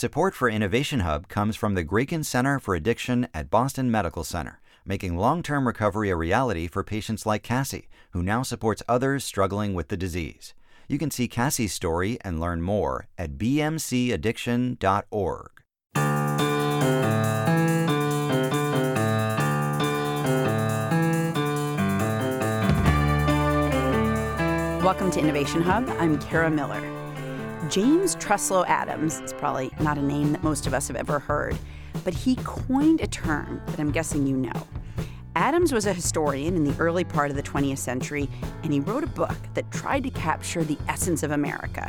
Support for Innovation Hub comes from the Grayken Center for Addiction at Boston Medical Center, making long term recovery a reality for patients like Cassie, who now supports others struggling with the disease. You can see Cassie's story and learn more at bmcaddiction.org. Welcome to Innovation Hub. I'm Kara Miller. James Truslow Adams is probably not a name that most of us have ever heard, but he coined a term that I'm guessing you know. Adams was a historian in the early part of the 20th century, and he wrote a book that tried to capture the essence of America.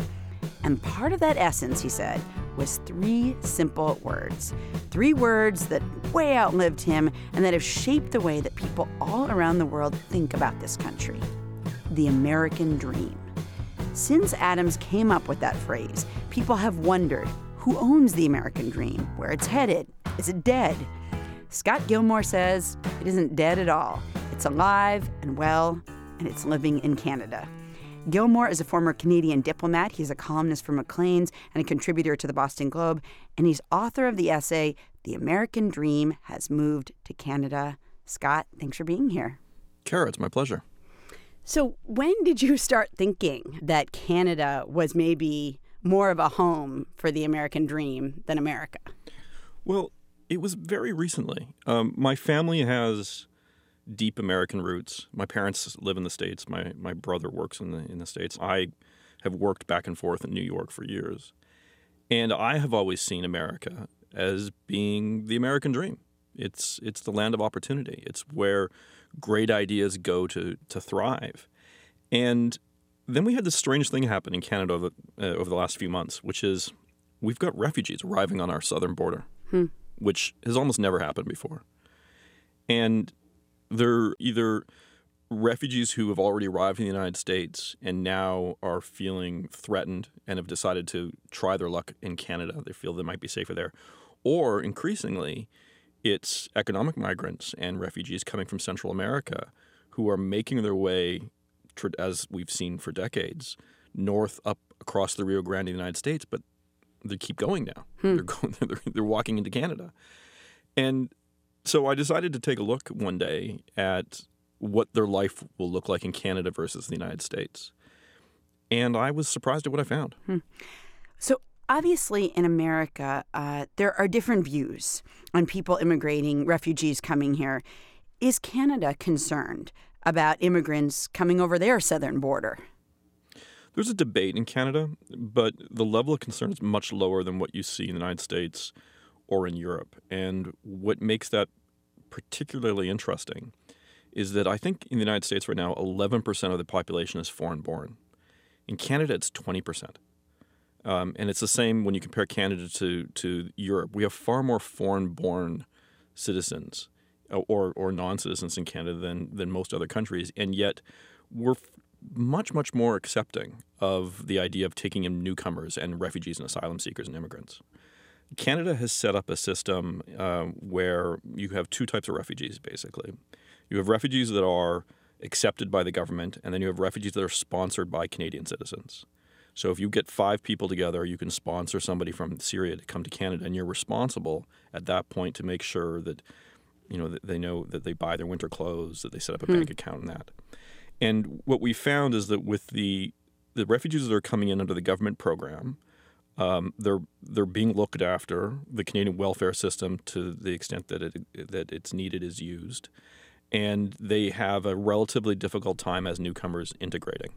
And part of that essence, he said, was three simple words. Three words that way outlived him and that have shaped the way that people all around the world think about this country the American dream. Since Adams came up with that phrase, people have wondered who owns the American dream, where it's headed, is it dead? Scott Gilmore says it isn't dead at all. It's alive and well, and it's living in Canada. Gilmore is a former Canadian diplomat. He's a columnist for Maclean's and a contributor to the Boston Globe. And he's author of the essay, The American Dream Has Moved to Canada. Scott, thanks for being here. Kara, it's my pleasure. So, when did you start thinking that Canada was maybe more of a home for the American dream than America? Well, it was very recently. Um, my family has deep American roots. My parents live in the states. My my brother works in the in the states. I have worked back and forth in New York for years, and I have always seen America as being the American dream. It's it's the land of opportunity. It's where great ideas go to to thrive. And then we had this strange thing happen in Canada over, uh, over the last few months, which is we've got refugees arriving on our southern border, Hmm. which has almost never happened before. And they're either refugees who have already arrived in the United States and now are feeling threatened and have decided to try their luck in Canada. They feel they might be safer there. Or increasingly, it's economic migrants and refugees coming from Central America who are making their way, as we've seen for decades, north up across the Rio Grande in the United States, but they keep going now. Hmm. They're going. They're, they're walking into Canada, and so I decided to take a look one day at what their life will look like in Canada versus the United States, and I was surprised at what I found. Hmm. So, obviously, in America, uh, there are different views on people immigrating, refugees coming here. Is Canada concerned about immigrants coming over their southern border? There's a debate in Canada, but the level of concern is much lower than what you see in the United States or in Europe. And what makes that particularly interesting is that I think in the United States right now, 11% of the population is foreign born. In Canada, it's 20%. Um, and it's the same when you compare Canada to, to Europe. We have far more foreign born citizens uh, or, or non citizens in Canada than, than most other countries. And yet, we're much, much more accepting of the idea of taking in newcomers and refugees and asylum seekers and immigrants. Canada has set up a system uh, where you have two types of refugees, basically. You have refugees that are accepted by the government, and then you have refugees that are sponsored by Canadian citizens. So if you get five people together, you can sponsor somebody from Syria to come to Canada, and you're responsible at that point to make sure that you know that they know that they buy their winter clothes, that they set up a bank account, and that. And what we found is that with the the refugees that are coming in under the government program, um, they're they're being looked after. The Canadian welfare system, to the extent that it that it's needed, is used, and they have a relatively difficult time as newcomers integrating.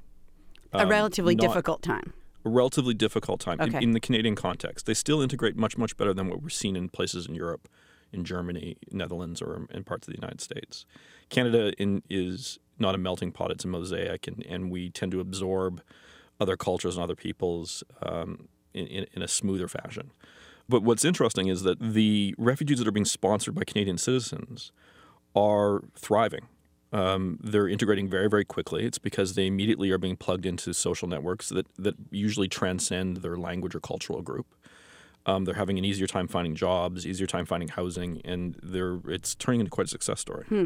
A Um, relatively not- difficult time. a relatively difficult time in- in, the Canadian context. They still integrate much, much better than what we're seeing in places in Europe, in Germany, Netherlands, or in parts of the United States. Canada in, is not a melting pot; it's a mosaic, and, and we tend to absorb other cultures and other peoples um, in, in, in a smoother fashion. But what's interesting is that the refugees that are being sponsored by Canadian citizens are thriving. Um, they're integrating very, very quickly. It's because they immediately are being plugged into social networks that, that usually transcend their language or cultural group. Um, they're having an easier time finding jobs, easier time finding housing, and they're it's turning into quite a success story. Hmm.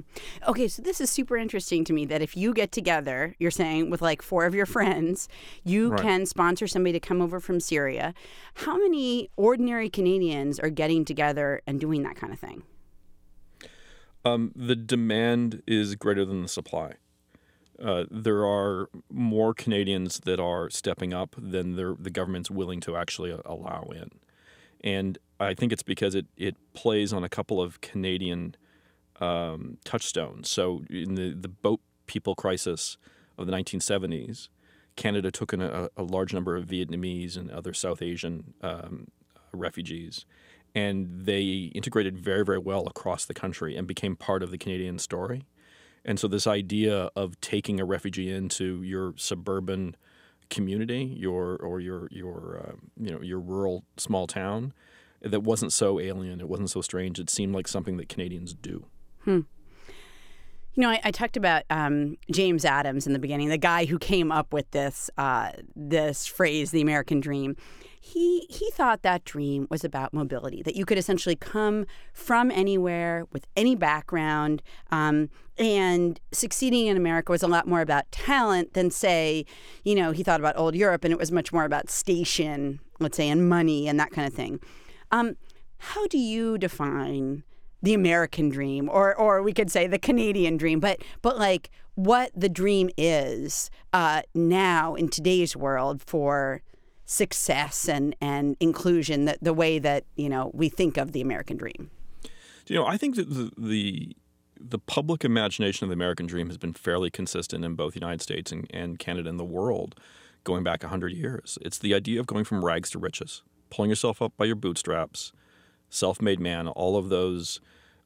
Okay, so this is super interesting to me that if you get together, you're saying with like four of your friends, you Right. can sponsor somebody to come over from Syria. How many ordinary Canadians are getting together and doing that kind of thing? Um, the demand is greater than the supply. Uh, there are more Canadians that are stepping up than the government's willing to actually allow in. And I think it's because it, it plays on a couple of Canadian um, touchstones. So, in the, the boat people crisis of the 1970s, Canada took in a, a large number of Vietnamese and other South Asian um, refugees, and they integrated very, very well across the country and became part of the Canadian story. And so, this idea of taking a refugee into your suburban community, your or your your uh, you know your rural small town, that wasn't so alien, it wasn't so strange. It seemed like something that Canadians do. You know, I, I talked about um, James Adams in the beginning, the guy who came up with this uh, this phrase, "the American Dream." He he thought that dream was about mobility, that you could essentially come from anywhere with any background, um, and succeeding in America was a lot more about talent than, say, you know, he thought about old Europe, and it was much more about station, let's say, and money and that kind of thing. Um, how do you define the American dream, or or we could say the Canadian dream, but but like what the dream is uh, now in today's world for success and and inclusion, that the way that you know we think of the American dream. You know, I think that the, the the public imagination of the American dream has been fairly consistent in both the United States and, and Canada and the world going back 100 years. It's the idea of going from rags to riches, pulling yourself up by your bootstraps, self made man, all of those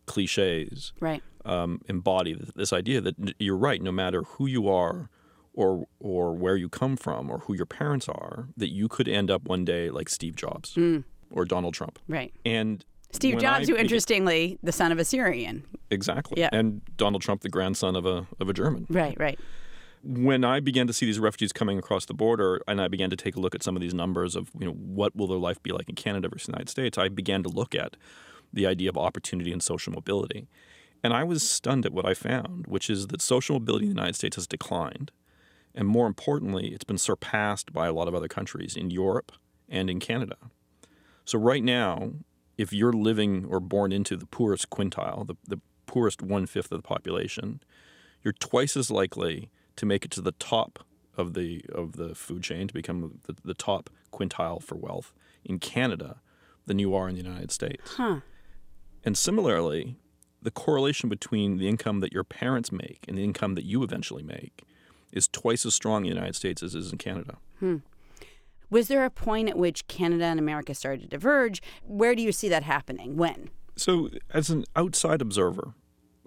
cliches Right. um, embody this idea that you're right, no matter who you are or, or where you come from or who your parents are, that you could end up one day like Steve Jobs mm. or Donald Trump. Right. And Steve Jobs, I who interestingly the son of a Syrian. Exactly. Yeah. And Donald Trump, the grandson of a of a German. Right. Right. When I began to see these refugees coming across the border, and I began to take a look at some of these numbers of you know what will their life be like in Canada versus the United States, I began to look at the idea of opportunity and social mobility, and I was stunned at what I found, which is that social mobility in the United States has declined, and more importantly, it's been surpassed by a lot of other countries in Europe and in Canada. So right now, if you're living or born into the poorest quintile, the, the poorest one fifth of the population, you're twice as likely to make it to the top of the of the food chain to become the, the top quintile for wealth in Canada than you are in the United States. Huh. And similarly, the correlation between the income that your parents make and the income that you eventually make is twice as strong in the United States as it is in Canada. Hmm. Was there a point at which Canada and America started to diverge? Where do you see that happening? When? So, as an outside observer,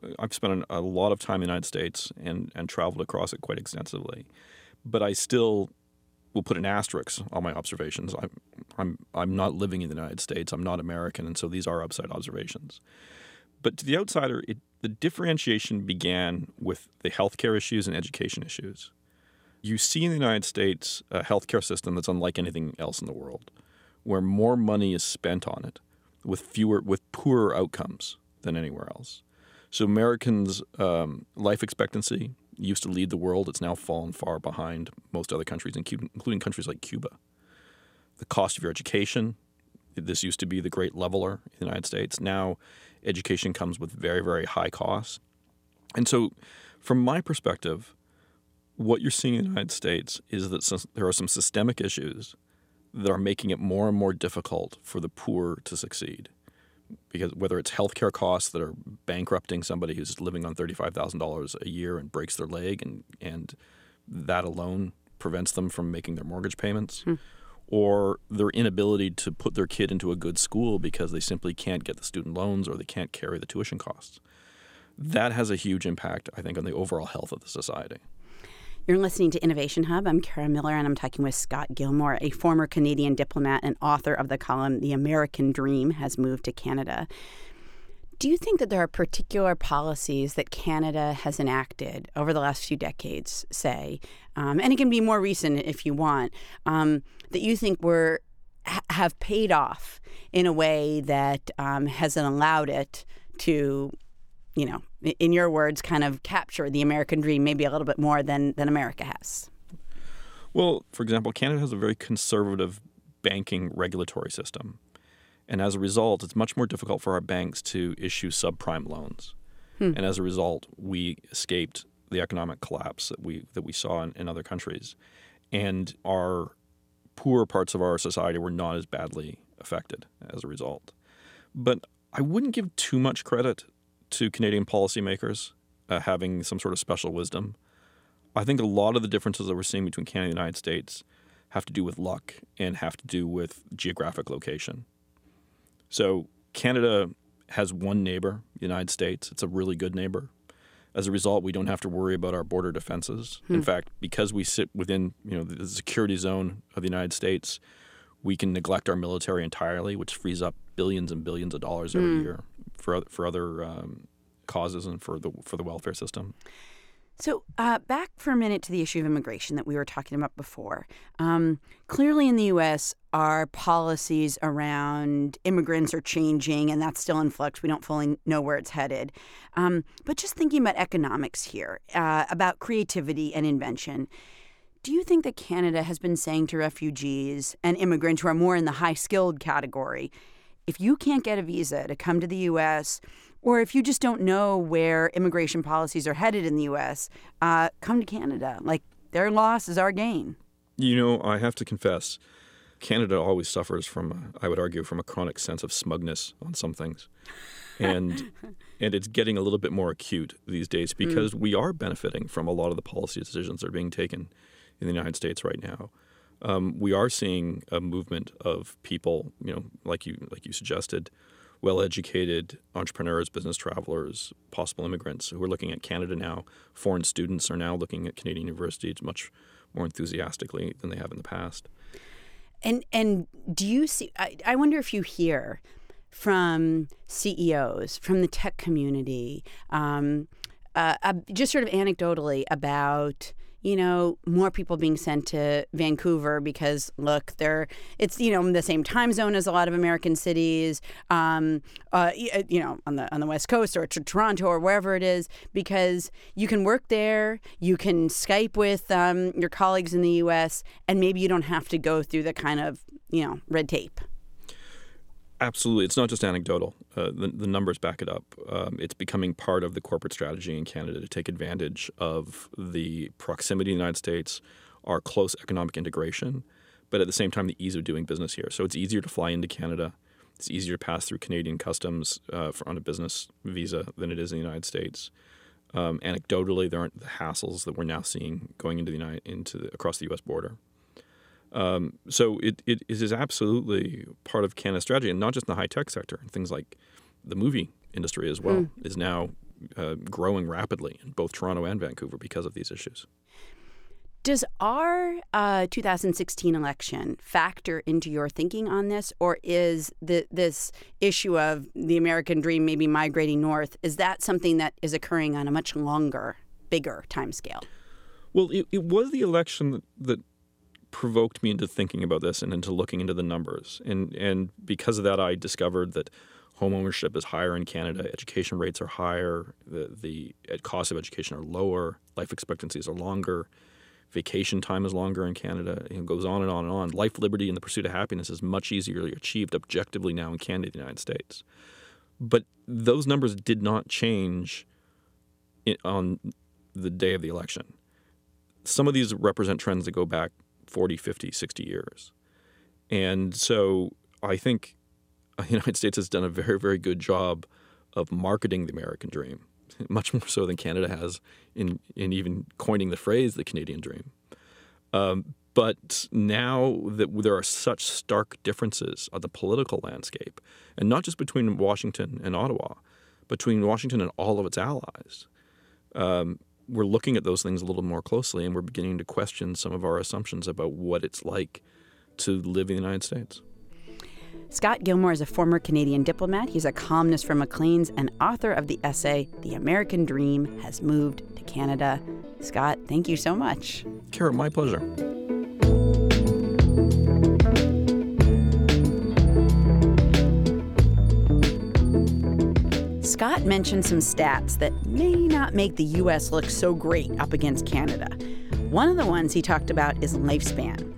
uh, I've spent a lot of time in the United States and, and traveled across it quite extensively. But I still will put an asterisk on my observations. I'm, I'm, I'm not living in the United States. I'm not American. And so these are outside observations. But to the outsider, it, the differentiation began with the healthcare issues and education issues. You see in the United States a healthcare system that's unlike anything else in the world, where more money is spent on it with fewer, with poorer outcomes than anywhere else. So Americans' um, life expectancy used to lead the world. It's now fallen far behind most other countries, including countries like Cuba. The cost of your education, this used to be the great leveler in the United States. Now, education comes with very, very high costs. And so, from my perspective, what you're seeing in the United States is that there are some systemic issues that are making it more and more difficult for the poor to succeed. Because whether it's healthcare costs that are bankrupting somebody who's living on thirty-five thousand dollars a year and breaks their leg, and and that alone prevents them from making their mortgage payments, hmm. Or their inability to put their kid into a good school because they simply can't get the student loans or they can't carry the tuition costs. That has a huge impact, I think, on the overall health of the society. You're listening to Innovation Hub. I'm Kara Miller, and I'm talking with Scott Gilmore, a former Canadian diplomat and author of the column The American Dream Has Moved to Canada. Do you think that there are particular policies that Canada has enacted over the last few decades, say, um, and it can be more recent if you want, um, that you think were ha- have paid off in a way that um, hasn't allowed it to, you know, in your words, kind of capture the American dream maybe a little bit more than, than America has? Well, for example, Canada has a very conservative banking regulatory system. And as a result, it's much more difficult for our banks to issue subprime loans. Hmm. And as a result, we escaped the economic collapse that we that we saw in, in other countries. And our poor parts of our society were not as badly affected as a result. But I wouldn't give too much credit to Canadian policymakers uh, having some sort of special wisdom. I think a lot of the differences that we're seeing between Canada and the United States have to do with luck and have to do with geographic location. So Canada has one neighbor, the United States. It's a really good neighbor. As a result, we don't have to worry about our border defenses. Hmm. In fact, because we sit within you know the security zone of the United States, we can neglect our military entirely, which frees up billions and billions of dollars every hmm. year for for other um, causes and for the for the welfare system. So, uh, back for a minute to the issue of immigration that we were talking about before. Um, clearly, in the U.S., our policies around immigrants are changing, and that's still in flux. We don't fully know where it's headed. Um, but just thinking about economics here, uh, about creativity and invention, do you think that Canada has been saying to refugees and immigrants who are more in the high skilled category, if you can't get a visa to come to the U.S., or if you just don't know where immigration policies are headed in the U.S., uh, come to Canada. Like their loss is our gain. You know, I have to confess, Canada always suffers from, I would argue, from a chronic sense of smugness on some things, and and it's getting a little bit more acute these days hmm. because mm. we are benefiting from a lot of the policy decisions that are being taken in the United States right now. Um, we are seeing a movement of people, you know, like you like you suggested, well educated entrepreneurs, business travelers, possible immigrants who are looking at Canada now. Foreign students are now looking at Canadian universities much more enthusiastically than they have in the past. And and do you see? I, I wonder if you hear from CEOs from the tech community, um, uh, uh, just sort of anecdotally about you know, more people being sent to Vancouver because look, they're it's you know in the same time zone as a lot of American cities, um, uh, uh, you know, on the on the west coast or to Toronto or wherever it is, because you can work there, you can Skype with um, your colleagues in the U.S., and maybe you don't have to go through the kind of you know red tape. Absolutely. It's not just anecdotal. Uh, the, the, numbers back it up. Um, it's becoming part of the corporate strategy in Canada to take advantage of the proximity of the United States, our close economic integration, but at the same time, the ease of doing business here. So it's easier to fly into Canada. It's easier to pass through Canadian customs uh, for, on a business visa than it is in the United States. Um, anecdotally, there aren't the hassles that we're now seeing going into the United, into the, across the U.S. border. Um, so it, it is absolutely part of Canada's strategy, and not just in the high tech sector. Things like the movie industry as well mm. is now uh, growing rapidly in both Toronto and Vancouver because of these issues. Does our uh, 2016 election factor into your thinking on this, or is the, this issue of the American dream maybe migrating north is that something that is occurring on a much longer, bigger timescale? Well, it, it was the election that, that provoked me into thinking about this and into looking into the numbers. And and because of that, I discovered that home ownership is higher in Canada, education rates are higher, the the costs of education are lower, life expectancies are longer, vacation time is longer in Canada. It goes on and on and on. Life, liberty, and the pursuit of happiness is much easier achieved objectively now in Canada, the United States. But those numbers did not change on the day of the election. Some of these represent trends that go back 40, 50, 60 years. And so I think the United States has done a very, very good job of marketing the American dream, much more so than Canada has in, in even coining the phrase the Canadian dream. Um, but now that there are such stark differences on the political landscape, and not just between Washington and Ottawa, between Washington and all of its allies, um, we're looking at those things a little more closely and we're beginning to question some of our assumptions about what it's like to live in the United States. Scott Gilmore is a former Canadian diplomat. He's a columnist for Maclean's and author of the essay, The American Dream Has Moved to Canada. Scott, thank you so much. Kara, my pleasure. Scott mentioned some stats that may not make the US look so great up against Canada. One of the ones he talked about is lifespan.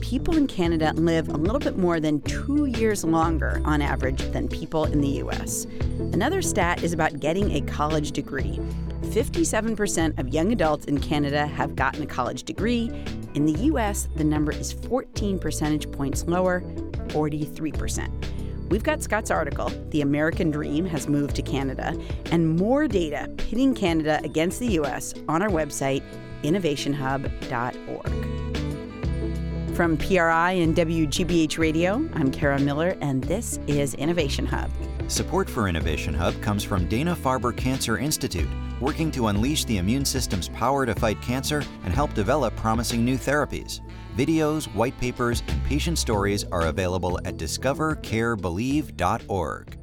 People in Canada live a little bit more than two years longer on average than people in the US. Another stat is about getting a college degree. 57% of young adults in Canada have gotten a college degree. In the US, the number is 14 percentage points lower, 43%. We've got Scott's article, The American Dream Has Moved to Canada, and more data pitting Canada against the US on our website, innovationhub.org. From PRI and WGBH Radio, I'm Kara Miller, and this is Innovation Hub. Support for Innovation Hub comes from Dana Farber Cancer Institute, working to unleash the immune system's power to fight cancer and help develop promising new therapies. Videos, white papers, and patient stories are available at discovercarebelieve.org.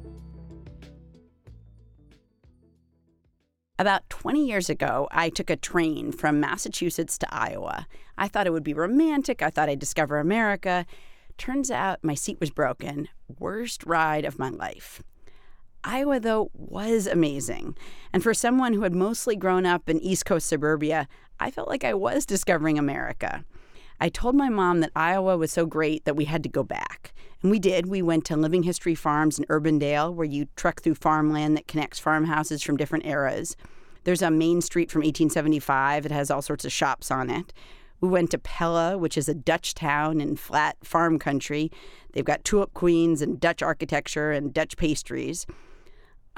About 20 years ago, I took a train from Massachusetts to Iowa. I thought it would be romantic. I thought I'd discover America. Turns out my seat was broken. Worst ride of my life. Iowa, though, was amazing. And for someone who had mostly grown up in East Coast suburbia, I felt like I was discovering America. I told my mom that Iowa was so great that we had to go back. And we did. We went to Living History Farms in Urbandale, where you trek through farmland that connects farmhouses from different eras. There's a main street from 1875. It has all sorts of shops on it. We went to Pella, which is a Dutch town in flat farm country. They've got tulip queens and Dutch architecture and Dutch pastries.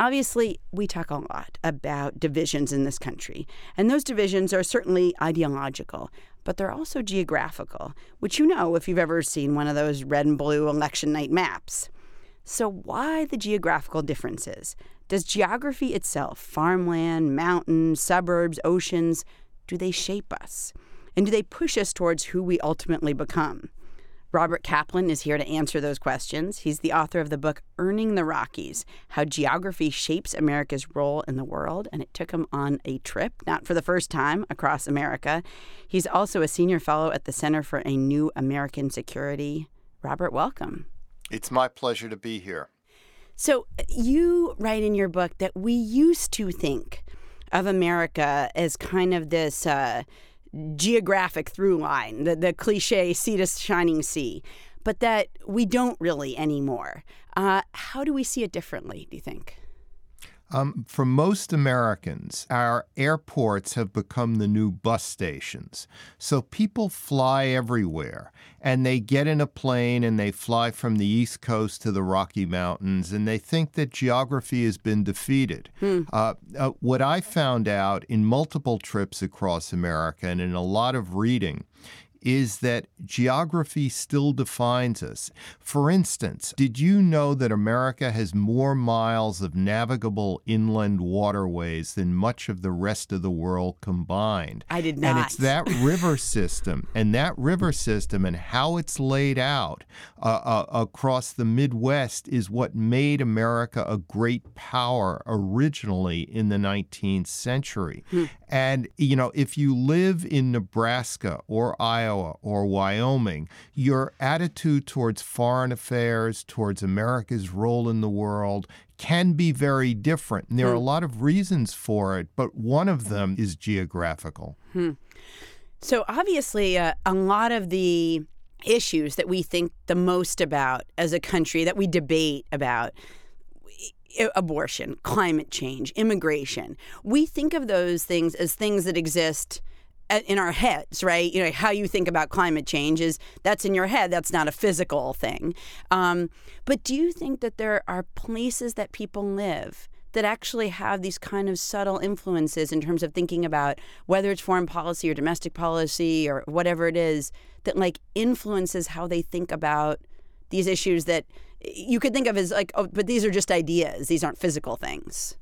Obviously, we talk a lot about divisions in this country, and those divisions are certainly ideological, but they're also geographical, which you know if you've ever seen one of those red and blue election night maps. So, why the geographical differences? Does geography itself, farmland, mountains, suburbs, oceans, do they shape us? And do they push us towards who we ultimately become? Robert Kaplan is here to answer those questions. He's the author of the book Earning the Rockies How Geography Shapes America's Role in the World. And it took him on a trip, not for the first time, across America. He's also a senior fellow at the Center for a New American Security. Robert, welcome. It's my pleasure to be here. So, you write in your book that we used to think of America as kind of this. Uh, geographic through line, the, the cliche sea to shining sea, but that we don't really anymore. Uh, how do we see it differently, do you think? Um, for most Americans, our airports have become the new bus stations. So people fly everywhere and they get in a plane and they fly from the East Coast to the Rocky Mountains and they think that geography has been defeated. Hmm. Uh, uh, what I found out in multiple trips across America and in a lot of reading is that geography still defines us. For instance, did you know that America has more miles of navigable inland waterways than much of the rest of the world combined? I did not. And it's that river system and that river system and how it's laid out uh, uh, across the Midwest is what made America a great power originally in the 19th century. Hmm. And, you know, if you live in Nebraska or Iowa or Wyoming, your attitude towards foreign affairs, towards America's role in the world, can be very different. And there hmm. are a lot of reasons for it, but one of them is geographical. Hmm. So, obviously, uh, a lot of the issues that we think the most about as a country, that we debate about, abortion, climate change, immigration. We think of those things as things that exist in our heads, right? You know, how you think about climate change is that's in your head. That's not a physical thing. Um, but do you think that there are places that people live that actually have these kind of subtle influences in terms of thinking about whether it's foreign policy or domestic policy or whatever it is that like influences how they think about these issues that you could think of as like, oh, but these are just ideas. These aren't physical things.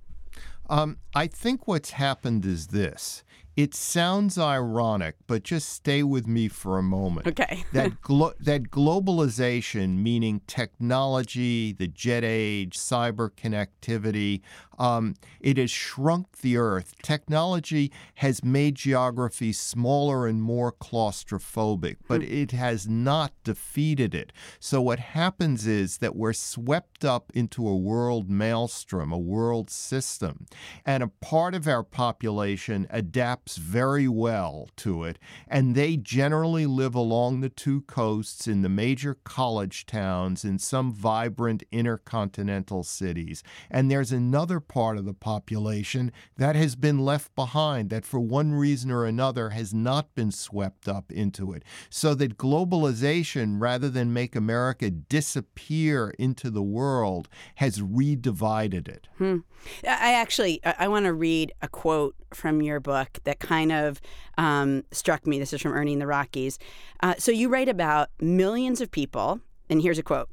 Um, I think what's happened is this it sounds ironic, but just stay with me for a moment. Okay. that glo- that globalization, meaning technology, the jet age, cyber connectivity, um, it has shrunk the earth. Technology has made geography smaller and more claustrophobic, but it has not defeated it. So what happens is that we're swept up into a world maelstrom, a world system, and a part of our population adapts very well to it, and they generally live along the two coasts in the major college towns in some vibrant intercontinental cities. And there's another part of the population that has been left behind, that for one reason or another has not been swept up into it. So that globalization, rather than make America disappear into the world, has redivided it. Hmm. I actually I want to read a quote from your book that kind of um, struck me. This is from in the Rockies. Uh, so you write about millions of people, and here's a quote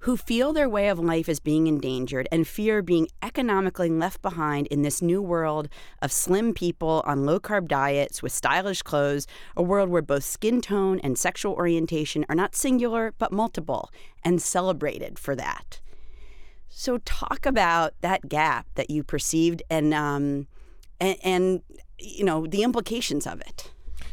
who feel their way of life is being endangered and fear being economically left behind in this new world of slim people on low carb diets with stylish clothes, a world where both skin tone and sexual orientation are not singular but multiple and celebrated for that. So, talk about that gap that you perceived and, um, and, and you know, the implications of it.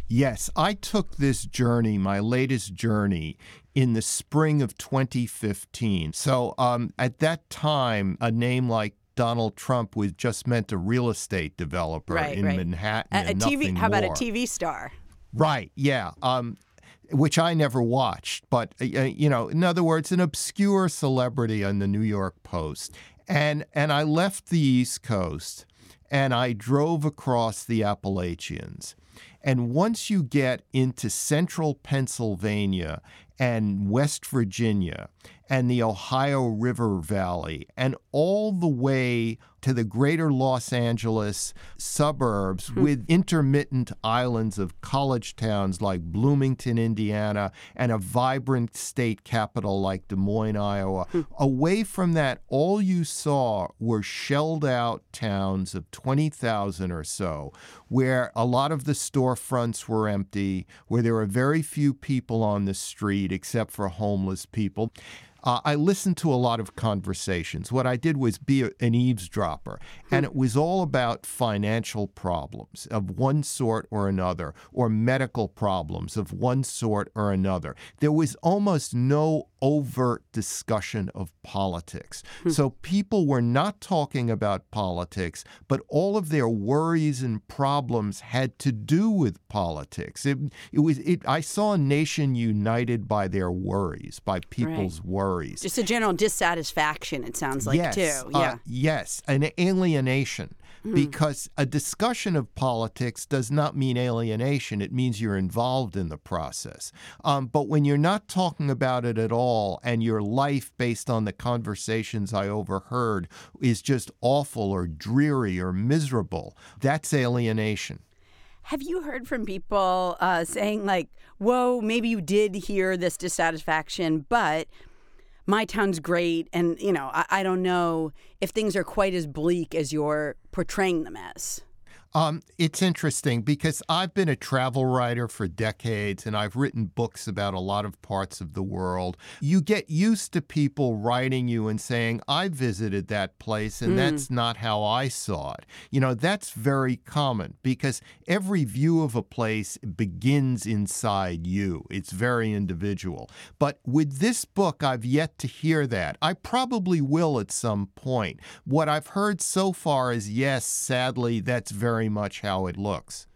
Yes, I took this journey, my latest journey, in the spring of 2015. So um, at that time, a name like Donald Trump was just meant a real estate developer right, in right. Manhattan. A, a TV, how about a. TV star? Right, yeah. Um, which I never watched, but uh, you know, in other words, an obscure celebrity on the New York Post, and and I left the East Coast, and I drove across the Appalachians, and once you get into central Pennsylvania and West Virginia and the Ohio River Valley and all the way to the greater Los Angeles suburbs with intermittent islands of college towns like Bloomington, Indiana, and a vibrant state capital like Des Moines, Iowa. Away from that, all you saw were shelled out towns of 20,000 or so, where a lot of the storefronts were empty, where there were very few people on the street except for homeless people. Uh, I listened to a lot of conversations. What I did was be a, an eavesdropper, and it was all about financial problems of one sort or another, or medical problems of one sort or another. There was almost no overt discussion of politics. So people were not talking about politics, but all of their worries and problems had to do with politics. It, it was it, I saw a nation united by their worries, by people's worries. Just a general dissatisfaction, it sounds like, yes, too. uh, Yeah. yes, an alienation. Hmm. Because a discussion of politics does not mean alienation. It means you're involved in the process. Um, but when you're not talking about it at all and your life, based on the conversations I overheard, is just awful or dreary or miserable, that's alienation. Have you heard from people uh, saying, like, whoa, maybe you did hear this dissatisfaction, but my town's great. And, you know, I, I don't know if things are quite as bleak as you're portraying them as. Um, it's interesting because I've been a travel writer for decades and I've written books about a lot of parts of the world. You get used to people writing you and saying, I visited that place and that's not how I saw it. You know, that's very common because every view of a place begins inside you, it's very individual. But with this book, I've yet to hear that. I probably will at some point. What I've heard so far is yes, sadly, that's very much how it looks.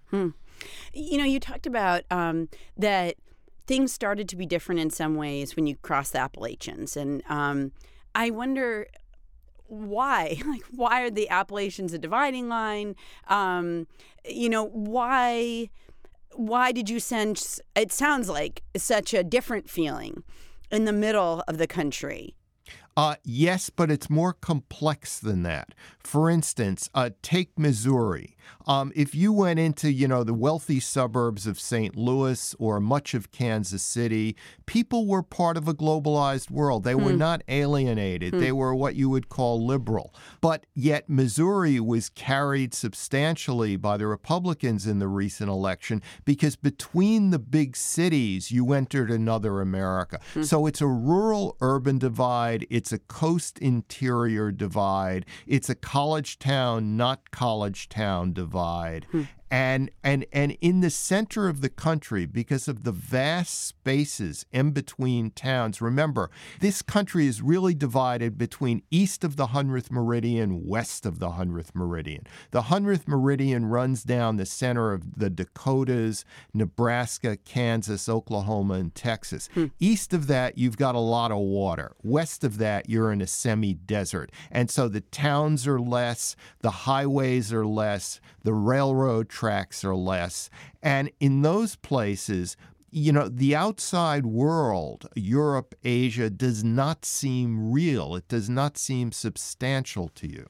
You know, you talked about um, that things started to be different in some ways when you crossed the Appalachians. And um, I wonder why like why are the appalachians a dividing line um you know why why did you sense it sounds like such a different feeling in the middle of the country Uh, yes, but it's more complex than that. For instance, uh, take Missouri. Um, if you went into, you know, the wealthy suburbs of St. Louis or much of Kansas City, people were part of a globalized world. They were not alienated. They were what you would call liberal. But yet Missouri was carried substantially by the Republicans in the recent election because between the big cities, you entered another America. So it's a rural urban divide. It's a coast interior divide. It's a college town, not college town divide. Hmm. And, and and in the center of the country, because of the vast spaces in between towns, remember, this country is really divided between east of the 100th meridian, west of the 100th meridian. The 100th meridian runs down the center of the Dakotas, Nebraska, Kansas, Oklahoma, and Texas. Hmm. East of that, you've got a lot of water. West of that, you're in a semi desert. And so the towns are less, the highways are less, the railroad tracks are less. And in those places, you know, the outside world, Europe, Asia, does not seem real. It does not seem substantial to you.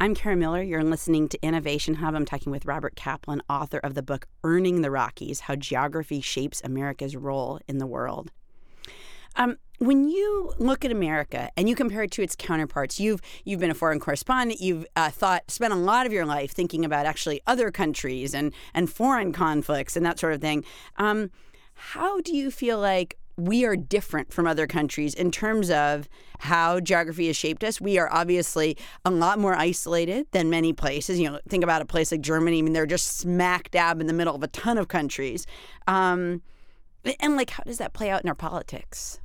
I'm Kara Miller. You're listening to Innovation Hub. I'm talking with Robert Kaplan, author of the book Earning the Rockies How Geography Shapes America's Role in the World. Um, when you look at America and you compare it to its counterparts, you've you've been a foreign correspondent. You've uh, thought spent a lot of your life thinking about actually other countries and and foreign conflicts and that sort of thing. Um, how do you feel like we are different from other countries in terms of how geography has shaped us. We are obviously a lot more isolated than many places. You know, think about a place like Germany. I mean, they're just smack dab in the middle of a ton of countries. Um, and like, how does that play out in our politics?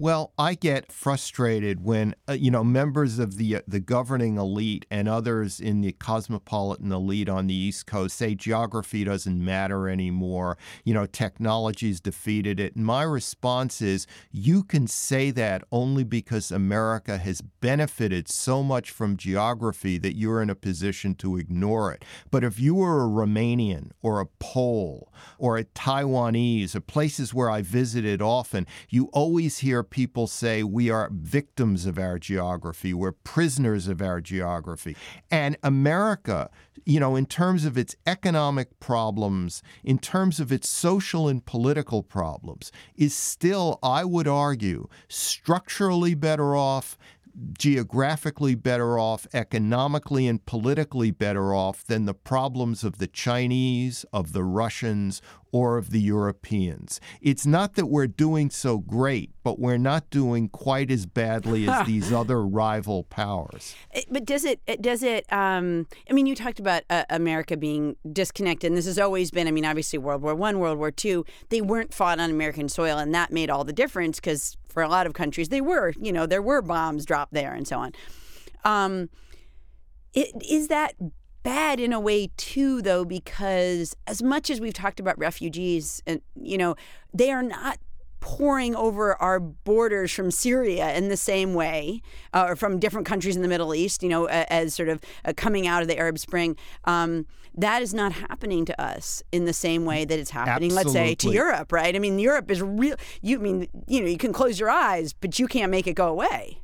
Well, I get frustrated when uh, you know members of the uh, the governing elite and others in the cosmopolitan elite on the East Coast say geography doesn't matter anymore. You know, technology's defeated it. And my response is, you can say that only because America has benefited so much from geography that you're in a position to ignore it. But if you were a Romanian or a Pole or a Taiwanese or places where I visited often, you always hear people say we are victims of our geography, we're prisoners of our geography. And America, you know, in terms of its economic problems, in terms of its social and political problems, is still, I would argue, structurally better off geographically better off, economically and politically better off than the problems of the Chinese, of the Russians, or of the Europeans. It's not that we're doing so great, but we're not doing quite as badly as these other rival powers. But does it? Does it? Um, I mean, you talked about uh, America being disconnected, and this has always been. I mean, obviously, World War One, World War Two, they weren't fought on American soil, and that made all the difference because for a lot of countries, they were. You know, there were bombs dropped there, and so on. Um, it, is that bad in a way too though because as much as we've talked about refugees and you know they are not pouring over our borders from Syria in the same way, uh, or from different countries in the Middle East, you know, as sort of uh, coming out of the Arab Spring. Um, that is not happening to us in the same way that it's happening, Absolutely. let's say, to Europe, right? I mean, Europe is real. You I mean, you know, you can close your eyes, but you can't make it go away.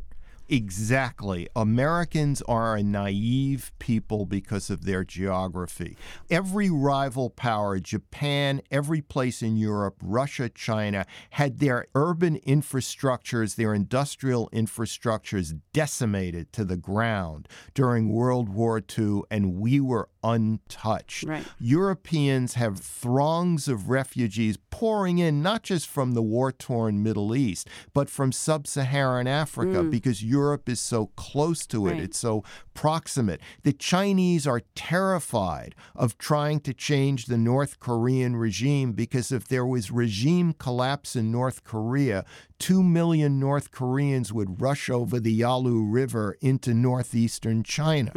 Exactly. Americans are a naive people because of their geography. Every rival power, Japan, every place in Europe, Russia, China, had their urban infrastructures, their industrial infrastructures decimated to the ground during World War II, and we were untouched. Right. Europeans have throngs of refugees pouring in, not just from the war torn Middle East, but from sub Saharan Africa mm. because Europe is so close to it, Right. it's so proximate. The Chinese are terrified of trying to change the North Korean regime because if there was regime collapse in North Korea, two million North Koreans would rush over the Yalu River into northeastern China.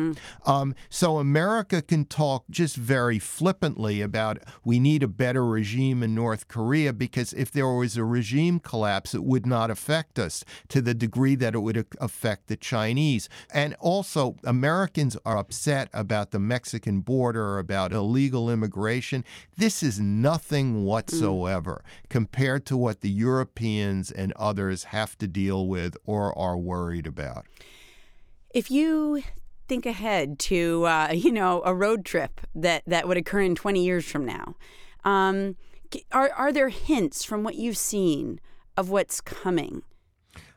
Um, so America can talk just very flippantly about we need a better regime in North Korea because if there was a regime collapse, it would not affect us to the degree that it would affect the Chinese. And also, Americans are upset about the Mexican border, about illegal immigration. This is nothing whatsoever mm. compared to what the Europeans and others have to deal with or are worried about. If you think ahead to uh, you know a road trip that that would occur in 20 years from now, um, are are there hints from what you've seen of what's coming?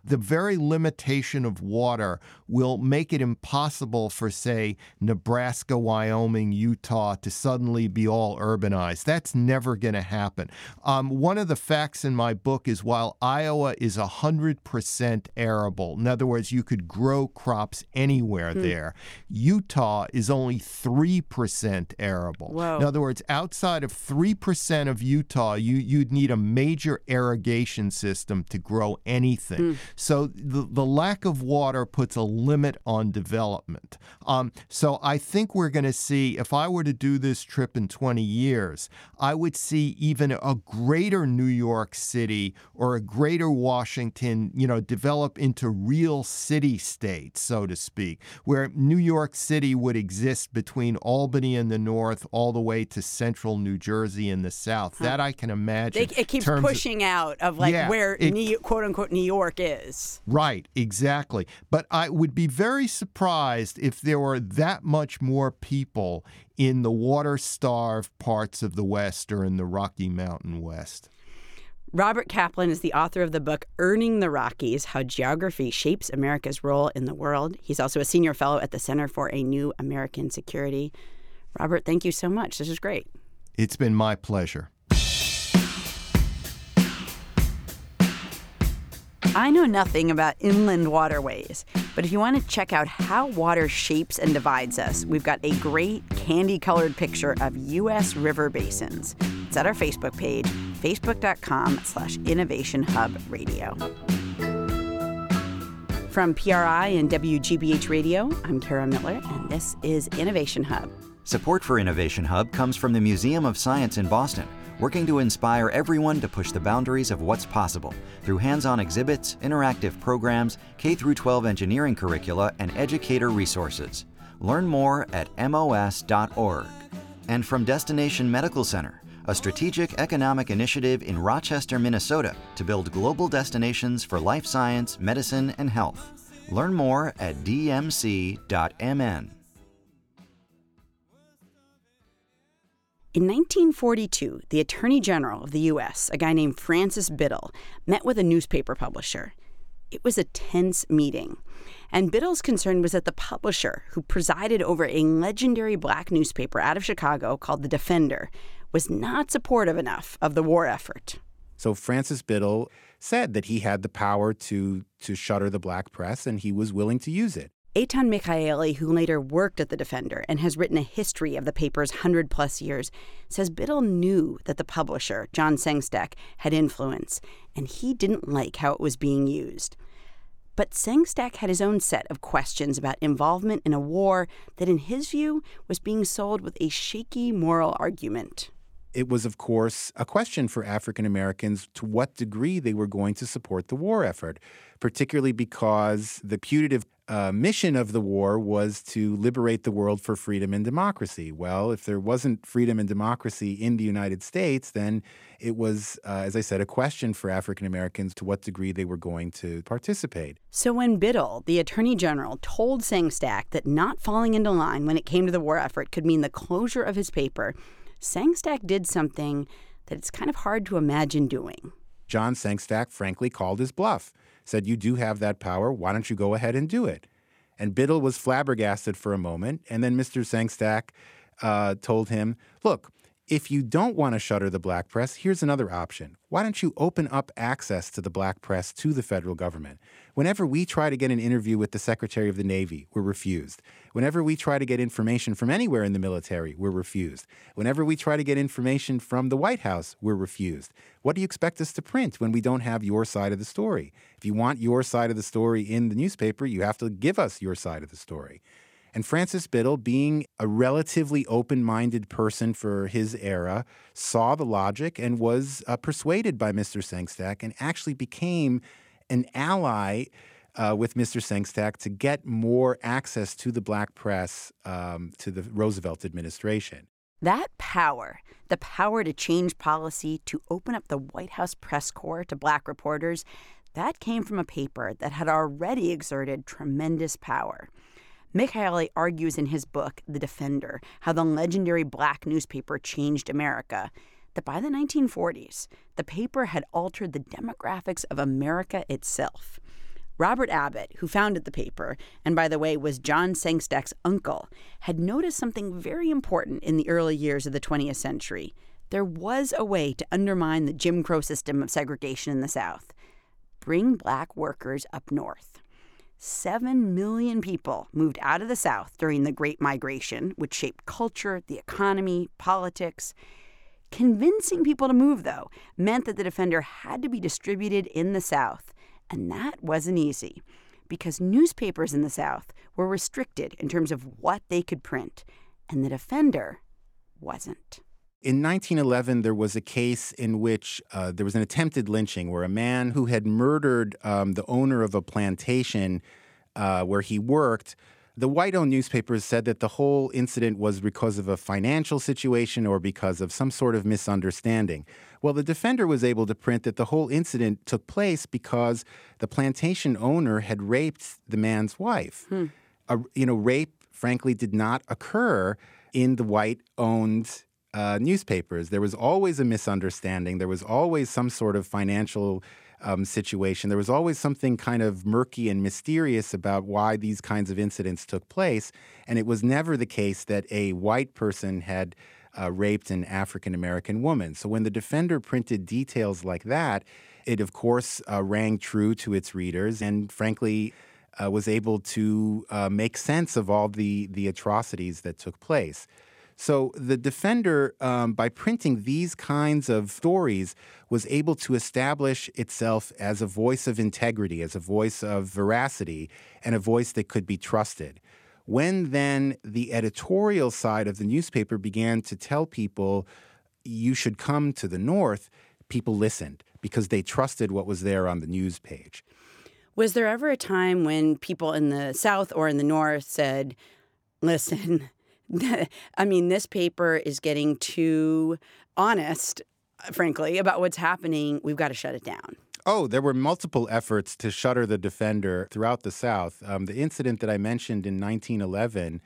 The very limitation of water will make it impossible for, say, Nebraska, Wyoming, Utah to suddenly be all urbanized. That's never going to happen. Um, one of the facts in my book is while Iowa is 100% arable, in other words, you could grow crops anywhere hmm. there, Utah is only 3% arable. Whoa. In other words, outside of 3% of Utah, you, you'd need a major irrigation system to grow anything. Hmm. So the, the lack of water puts a limit on development. Um, so I think we're going to see, if I were to do this trip in 20 years, I would see even a greater New York City or a greater Washington, you know, develop into real city states, so to speak, where New York City would exist between Albany in the north all the way to central New Jersey in the south. Huh. That I can imagine. They, it keeps pushing of, out of like yeah, where it, New, quote unquote New York is. Right, exactly. But I would be very surprised if there were that much more people in the water starved parts of the West or in the Rocky Mountain West. Robert Kaplan is the author of the book Earning the Rockies How Geography Shapes America's Role in the World. He's also a senior fellow at the Center for a New American Security. Robert, thank you so much. This is great. It's been my pleasure. I know nothing about inland waterways, but if you want to check out how water shapes and divides us, we've got a great candy colored picture of U.S. river basins. It's at our Facebook page, facebook.com slash innovation hub radio. From PRI and WGBH Radio, I'm Kara Miller, and this is Innovation Hub. Support for Innovation Hub comes from the Museum of Science in Boston working to inspire everyone to push the boundaries of what's possible through hands-on exhibits, interactive programs, K-12 engineering curricula, and educator resources. Learn more at mos.org. And from Destination Medical Center, a strategic economic initiative in Rochester, Minnesota to build global destinations for life science, medicine, and health. Learn more at dmc.mn. In 1942, the Attorney General of the U.S., a guy named Francis Biddle, met with a newspaper publisher. It was a tense meeting. And Biddle's concern was that the publisher, who presided over a legendary black newspaper out of Chicago called The Defender, was not supportive enough of the war effort. So Francis Biddle said that he had the power to, to shutter the black press and he was willing to use it. Eitan Michaeli, who later worked at The Defender and has written a history of the paper's 100 plus years, says Biddle knew that the publisher, John Sengstacke, had influence, and he didn't like how it was being used. But Sengstacke had his own set of questions about involvement in a war that, in his view, was being sold with a shaky moral argument. It was, of course, a question for African Americans to what degree they were going to support the war effort, particularly because the putative uh, mission of the war was to liberate the world for freedom and democracy. Well, if there wasn't freedom and democracy in the United States, then it was, uh, as I said, a question for African Americans to what degree they were going to participate. So when Biddle, the Attorney General, told Sengstacke that not falling into line when it came to the war effort could mean the closure of his paper, Sengstacke did something that it's kind of hard to imagine doing. John Sengstacke frankly called his bluff said, You do have that power. Why don't you go ahead and do it? And Biddle was flabbergasted for a moment. And then Mr. Sengstacke uh, told him, Look, if you don't want to shutter the black press, here's another option. Why don't you open up access to the black press to the federal government? Whenever we try to get an interview with the Secretary of the Navy, we're refused. Whenever we try to get information from anywhere in the military, we're refused. Whenever we try to get information from the White House, we're refused. What do you expect us to print when we don't have your side of the story? If you want your side of the story in the newspaper, you have to give us your side of the story. And Francis Biddle, being a relatively open minded person for his era, saw the logic and was uh, persuaded by Mr. Sengstacke and actually became an ally uh, with Mr. Sengstacke to get more access to the black press um, to the Roosevelt administration. That power, the power to change policy, to open up the White House press corps to black reporters, that came from a paper that had already exerted tremendous power. Michaeli argues in his book, The Defender, how the legendary black newspaper changed America, that by the 1940s, the paper had altered the demographics of America itself. Robert Abbott, who founded the paper, and by the way was John Sengstacke's uncle, had noticed something very important in the early years of the 20th century. There was a way to undermine the Jim Crow system of segregation in the South bring black workers up north. Seven million people moved out of the South during the Great Migration, which shaped culture, the economy, politics. Convincing people to move, though, meant that the Defender had to be distributed in the South. And that wasn't easy because newspapers in the South were restricted in terms of what they could print, and the Defender wasn't. In 1911, there was a case in which uh, there was an attempted lynching where a man who had murdered um, the owner of a plantation uh, where he worked the white owned newspapers said that the whole incident was because of a financial situation or because of some sort of misunderstanding. Well, the defender was able to print that the whole incident took place because the plantation owner had raped the man's wife. Hmm. A, you know, rape, frankly, did not occur in the white owned uh, newspapers. There was always a misunderstanding. There was always some sort of financial um, situation. There was always something kind of murky and mysterious about why these kinds of incidents took place. And it was never the case that a white person had uh, raped an African American woman. So when the defender printed details like that, it of course uh, rang true to its readers and frankly uh, was able to uh, make sense of all the, the atrocities that took place. So the defender, um, by printing these kinds of stories, was able to establish itself as a voice of integrity, as a voice of veracity, and a voice that could be trusted. When then the editorial side of the newspaper began to tell people, you should come to the North, people listened because they trusted what was there on the news page. Was there ever a time when people in the South or in the North said, listen, I mean, this paper is getting too honest, frankly, about what's happening. We've got to shut it down. Oh, there were multiple efforts to shutter the defender throughout the South. Um, the incident that I mentioned in 1911,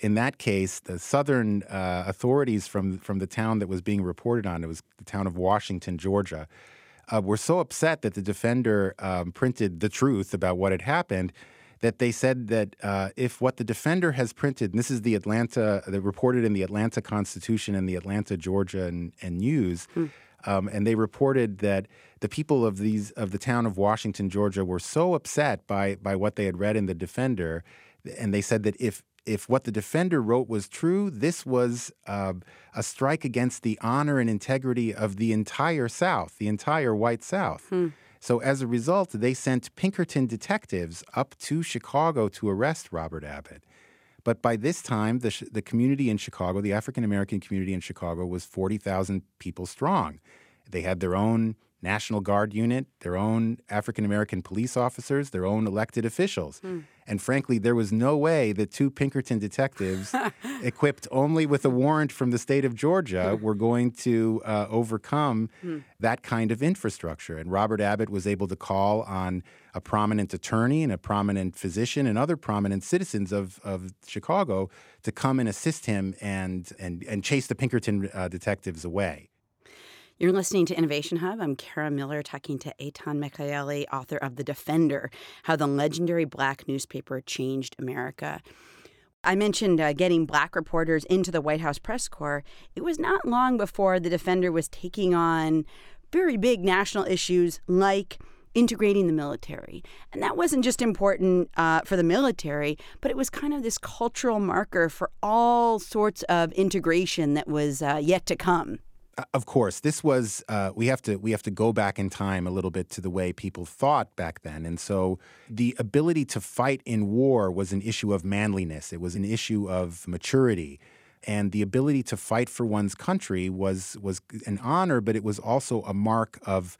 in that case, the Southern uh, authorities from from the town that was being reported on, it was the town of Washington, Georgia, uh, were so upset that the defender um, printed the truth about what had happened that they said that uh, if what the defender has printed, and this is the Atlanta, they reported in the Atlanta Constitution and the Atlanta, Georgia, and, and News, hmm. um, and they reported that the people of these of the town of Washington, Georgia, were so upset by by what they had read in the defender, and they said that if if what the defender wrote was true, this was uh, a strike against the honor and integrity of the entire South, the entire white South. Hmm. So as a result, they sent Pinkerton detectives up to Chicago to arrest Robert Abbott. But by this time, the, the community in Chicago, the African American community in Chicago, was 40,000 people strong. They had their own National Guard unit, their own African American police officers, their own elected officials. Hmm. And frankly, there was no way that two Pinkerton detectives, equipped only with a warrant from the state of Georgia, were going to uh, overcome hmm. that kind of infrastructure. And Robert Abbott was able to call on a prominent attorney and a prominent physician and other prominent citizens of, of Chicago to come and assist him and, and, and chase the Pinkerton uh, detectives away. You're listening to Innovation Hub. I'm Kara Miller talking to Eitan Michaeli, author of The Defender How the Legendary Black Newspaper Changed America. I mentioned uh, getting black reporters into the White House press corps. It was not long before The Defender was taking on very big national issues like integrating the military. And that wasn't just important uh, for the military, but it was kind of this cultural marker for all sorts of integration that was uh, yet to come. Uh, of course, this was uh, we have to we have to go back in time a little bit to the way people thought back then, and so the ability to fight in war was an issue of manliness. It was an issue of maturity, and the ability to fight for one's country was was an honor, but it was also a mark of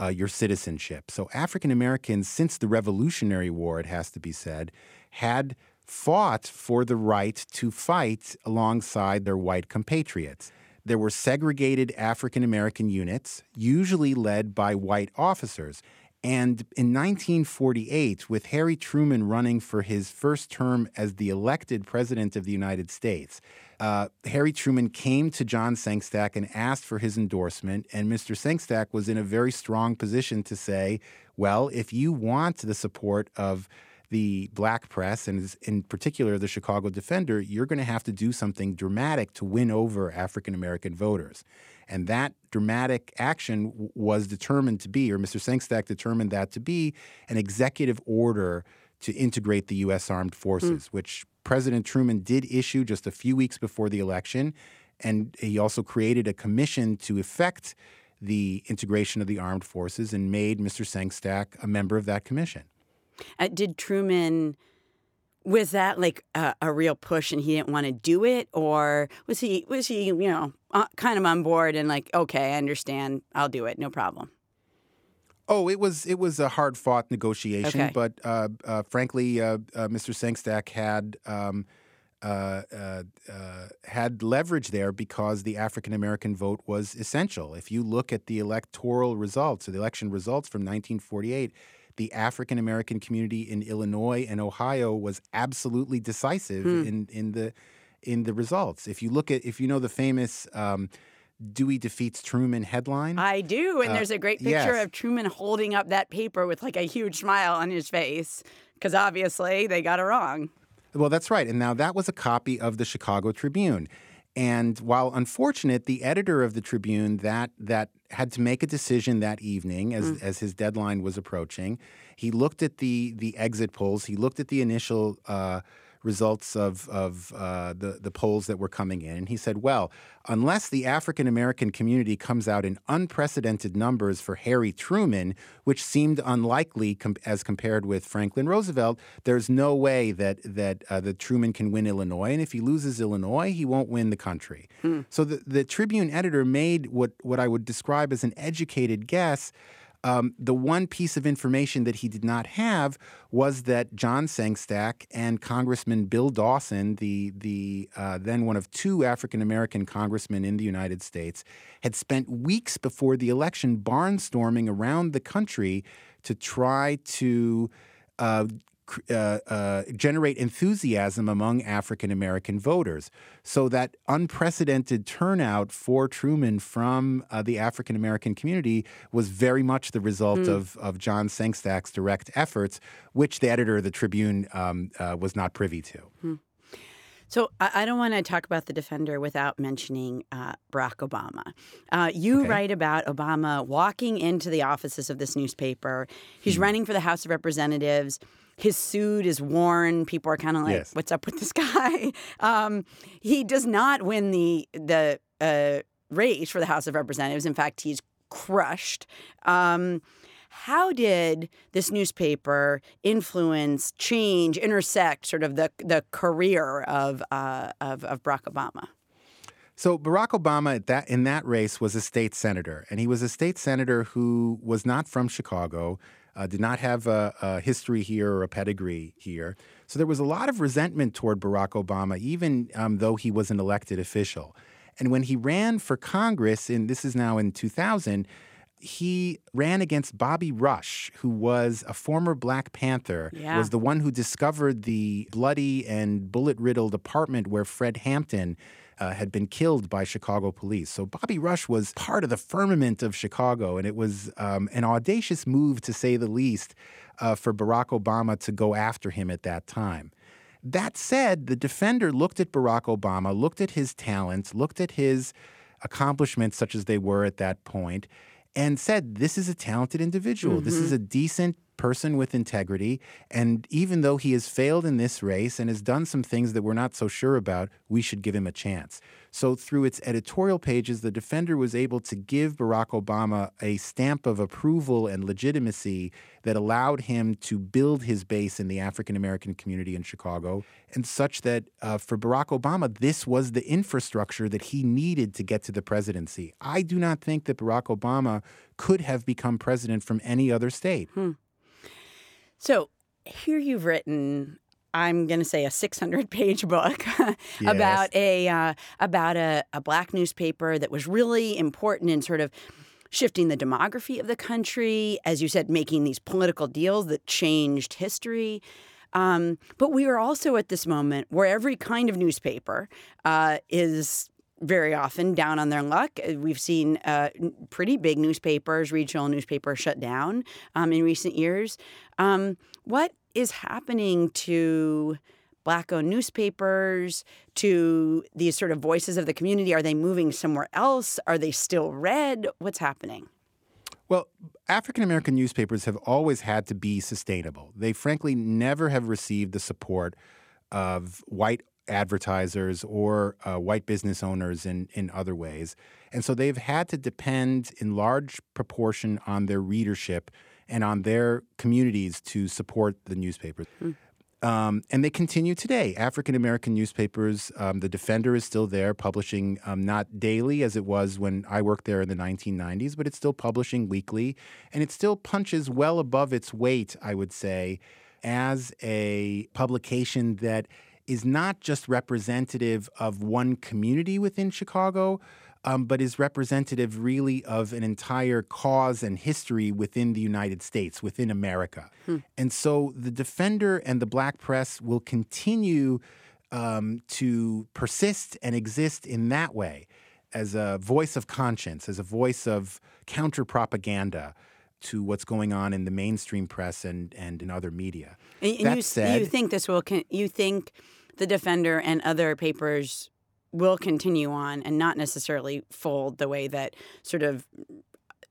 uh, your citizenship. So African Americans, since the Revolutionary War, it has to be said, had fought for the right to fight alongside their white compatriots. There were segregated African American units, usually led by white officers. And in 1948, with Harry Truman running for his first term as the elected president of the United States, uh, Harry Truman came to John Sengstacke and asked for his endorsement. And Mr. Sengstacke was in a very strong position to say, well, if you want the support of the black press and in particular the Chicago Defender, you're going to have to do something dramatic to win over African American voters. And that dramatic action was determined to be, or Mr. Sengstacke determined that to be, an executive order to integrate the U.S. Armed Forces, mm. which President Truman did issue just a few weeks before the election. And he also created a commission to effect the integration of the armed forces and made Mr. Sengstacke a member of that commission. Uh, did Truman was that like a, a, real push and he didn't want to do it or was he was he you know uh, kind of on board and like okay i understand i'll do it no problem oh it was it was a hard fought negotiation okay. but uh, uh, frankly uh, uh, mr sengstacke had um, uh, had leverage there because the African American vote was essential. If you look at the electoral results, or the election results from 1948, the African American community in Illinois and Ohio was absolutely decisive hmm. in in the in the results. If you look at if you know the famous um, Dewey defeats Truman headline. I do, and uh, there's a great picture yes. of Truman holding up that paper with like a huge smile on his face because obviously they got it wrong. Well, that's right. And now that was a copy of the Chicago Tribune. And while unfortunate, the editor of the Tribune that that had to make a decision that evening as, mm. as his deadline was approaching. He looked at the the exit polls. He looked at the initial uh, results of, of uh, the, the polls that were coming in. And he said, well, unless the African American community comes out in unprecedented numbers for Harry Truman, which seemed unlikely com- as compared with Franklin Roosevelt, there's no way that, that, uh, the Truman can win Illinois. And if he loses Illinois, he won't win the country. Hmm. So the, the Tribune editor made what, what I would describe as an educated guess um, the one piece of information that he did not have was that John Sengstacke and Congressman Bill Dawson, the the uh, then one of two African American congressmen in the United States, had spent weeks before the election barnstorming around the country to try to uh, uh, uh, generate enthusiasm among African American voters. So that unprecedented turnout for Truman from uh, the African American community was very much the result mm. of, of John Sengstacke's direct efforts, which the editor of the Tribune um, uh, was not privy to. Mm. So I don't want to talk about the defender without mentioning uh, Barack Obama. Uh, you okay. write about Obama walking into the offices of this newspaper. He's hmm. running for the House of Representatives his suit is worn. People are kind of like, yes. "What's up with this guy?" Um, he does not win the the uh, race for the House of Representatives. In fact, he's crushed. Um, how did this newspaper influence, change, intersect sort of the the career of uh, of, of Barack Obama? So Barack Obama that in that race was a state senator, and he was a state senator who was not from Chicago uh, did not have a, a, history here or a pedigree here. So there was a lot of resentment toward Barack Obama, even um, though he was an elected official. And when he ran for Congress, and this is now in 2000, he ran against Bobby Rush, who was a former Black Panther, yeah. was the one who discovered the bloody and bullet riddled apartment where Fred Hampton uh, had been killed by Chicago police. So Bobby Rush was part of the firmament of Chicago, and it was um, an audacious move, to say the least, uh, for Barack Obama to go after him at that time. That said, the defender looked at Barack Obama, looked at his talents, looked at his accomplishments, such as they were at that point, and said, This is a talented individual. Mm-hmm. This is mm-hmm. a decent person with integrity. And even though he has failed in this race and has done some things that we're not so sure about, we should give him a chance. So, through its editorial pages, the Defender was able to give Barack Obama a stamp of approval and legitimacy that allowed him to build his base in the African American community in Chicago, and such that uh, for Barack Obama, this was the infrastructure that he needed to get to the presidency. I do not think that Barack Obama could have become president from any other state. Hmm. So, here you've written I'm going to say a 600 page book yes. about a uh, about a, a black newspaper that was really important in sort of shifting the demography of the country, as you said, making these political deals that changed history. Um, but we are also at this moment where every kind of newspaper uh, is very often down on their luck. Uh, we've seen uh, pretty big newspapers, regional newspapers, shut down um, in recent years. Um, what is happening to black owned newspapers, to these sort of voices of the community? Are they moving somewhere else? Are they still read? What's happening? Well, African American newspapers have always had to be sustainable. They frankly never have received the support of white advertisers or uh, white business owners in, in other ways. And so they've had to depend in large proportion on their readership and on their communities to support the newspapers. Hmm. Um, and they continue today. African American newspapers, um, The Defender is still there, publishing um, not daily as it was when I worked there in the 1990s, but it's still publishing weekly. And it still punches well above its weight, I would say, as a publication that is not just representative of one community within Chicago, um, but is representative really of an entire cause and history within the United States, within America. Hmm. And so the Defender and the Black Press will continue um, to persist and exist in that way as a voice of conscience, as a voice of counter propaganda to what's going on in the mainstream press and, and in other media. And, and you, said, you think this will, you think the Defender and other papers will continue on and not necessarily fold the way that sort of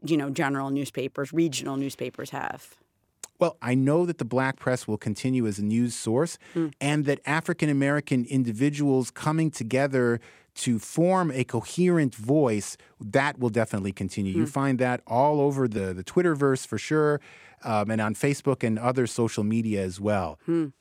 you know general newspapers, regional newspapers have. Well, I know that the black press will continue as a news source mm. and that African American individuals coming together to form a coherent voice, that will definitely continue. Mm. You hmm. find that all over the, the Twitterverse for sure, um, and on Facebook and other social media as well. Mm.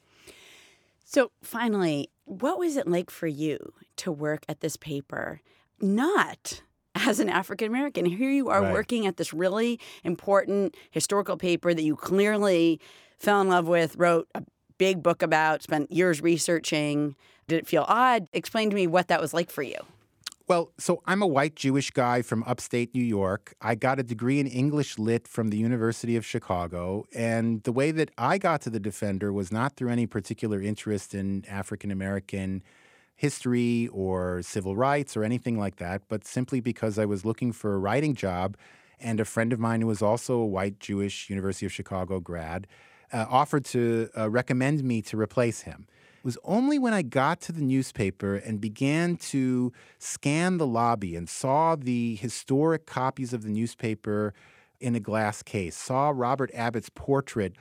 So, finally, what was it like for you to work at this paper, not as an African American? Here you are right. working at this really important historical paper that you clearly fell in love with, wrote a big book about, spent years researching. Did it feel odd? Explain to me what that was like for you. Well, so I'm a white Jewish guy from upstate New York. I got a degree in English Lit from the University of Chicago. And the way that I got to the Defender was not through any particular interest in African American history or civil rights or anything like that, but simply because I was looking for a writing job. And a friend of mine who was also a white Jewish University of Chicago grad uh, offered to uh, recommend me to replace him. Was only when I got to the newspaper and began to scan the lobby and saw the historic copies of the newspaper in a glass case, saw Robert Abbott's portrait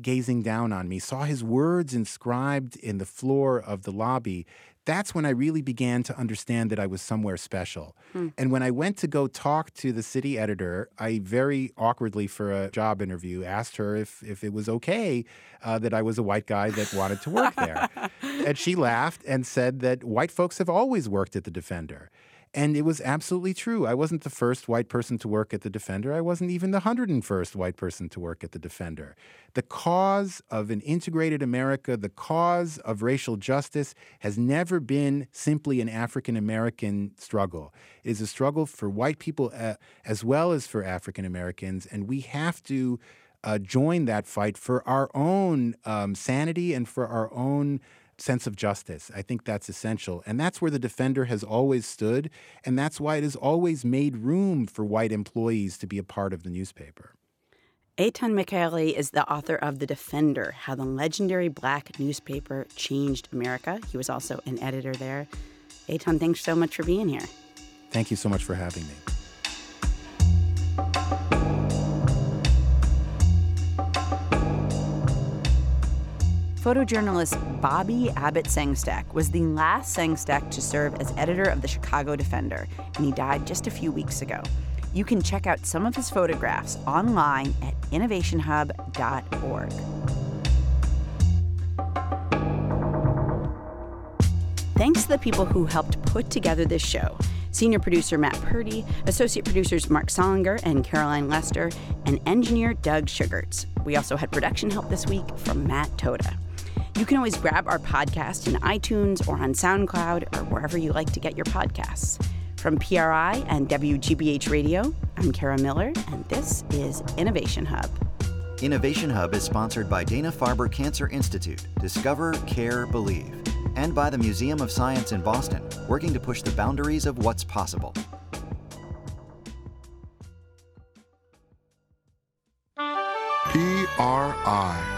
gazing down on me, saw his words inscribed in the floor of the lobby, that's when I really began to understand that I was somewhere special. Hmm. And when I went to go talk to the city editor, I very awkwardly, for a job interview, asked her if, if it was okay uh, that I was a white guy that wanted to work there. and she laughed and said that white folks have always worked at the Defender. And it was absolutely true. I wasn't the first white person to work at the Defender. I wasn't even the 101st white person to work at the Defender. The cause of an integrated America, the cause of racial justice, has never been simply an African American struggle. It is a struggle for white people uh, as well as for African Americans. And we have to uh, join that fight for our own um, sanity and for our own sense of justice. I think that's essential. And that's where the defender has always stood. And that's why it has always made room for white employees to be a part of the newspaper. Eitan Michaeli is the author of The Defender How the Legendary Black Newspaper Changed America. He was also an editor there. Eitan, thanks so much for being here. Thank you so much for having me. Photojournalist Bobby Abbott Sengstacke was the last Sengstacke to serve as editor of the Chicago Defender, and he died just a few weeks ago. You can check out some of his photographs online at innovationhub.org. Thanks to the people who helped put together this show senior producer Matt Purdy, associate producers Marc Sollinger and Caroline Lester, and engineer Doug Sugarts. We also had production help this week from Matt Toda. You can always grab our podcast in iTunes or on SoundCloud or wherever you like to get your podcasts. From PRI and WGBH Radio, I'm Kara Miller, and this is Innovation Hub. Innovation Hub is sponsored by Dana Farber Cancer Institute. Discover, care, believe and by the Museum of Science in Boston, working to push the boundaries of what's possible. PRI,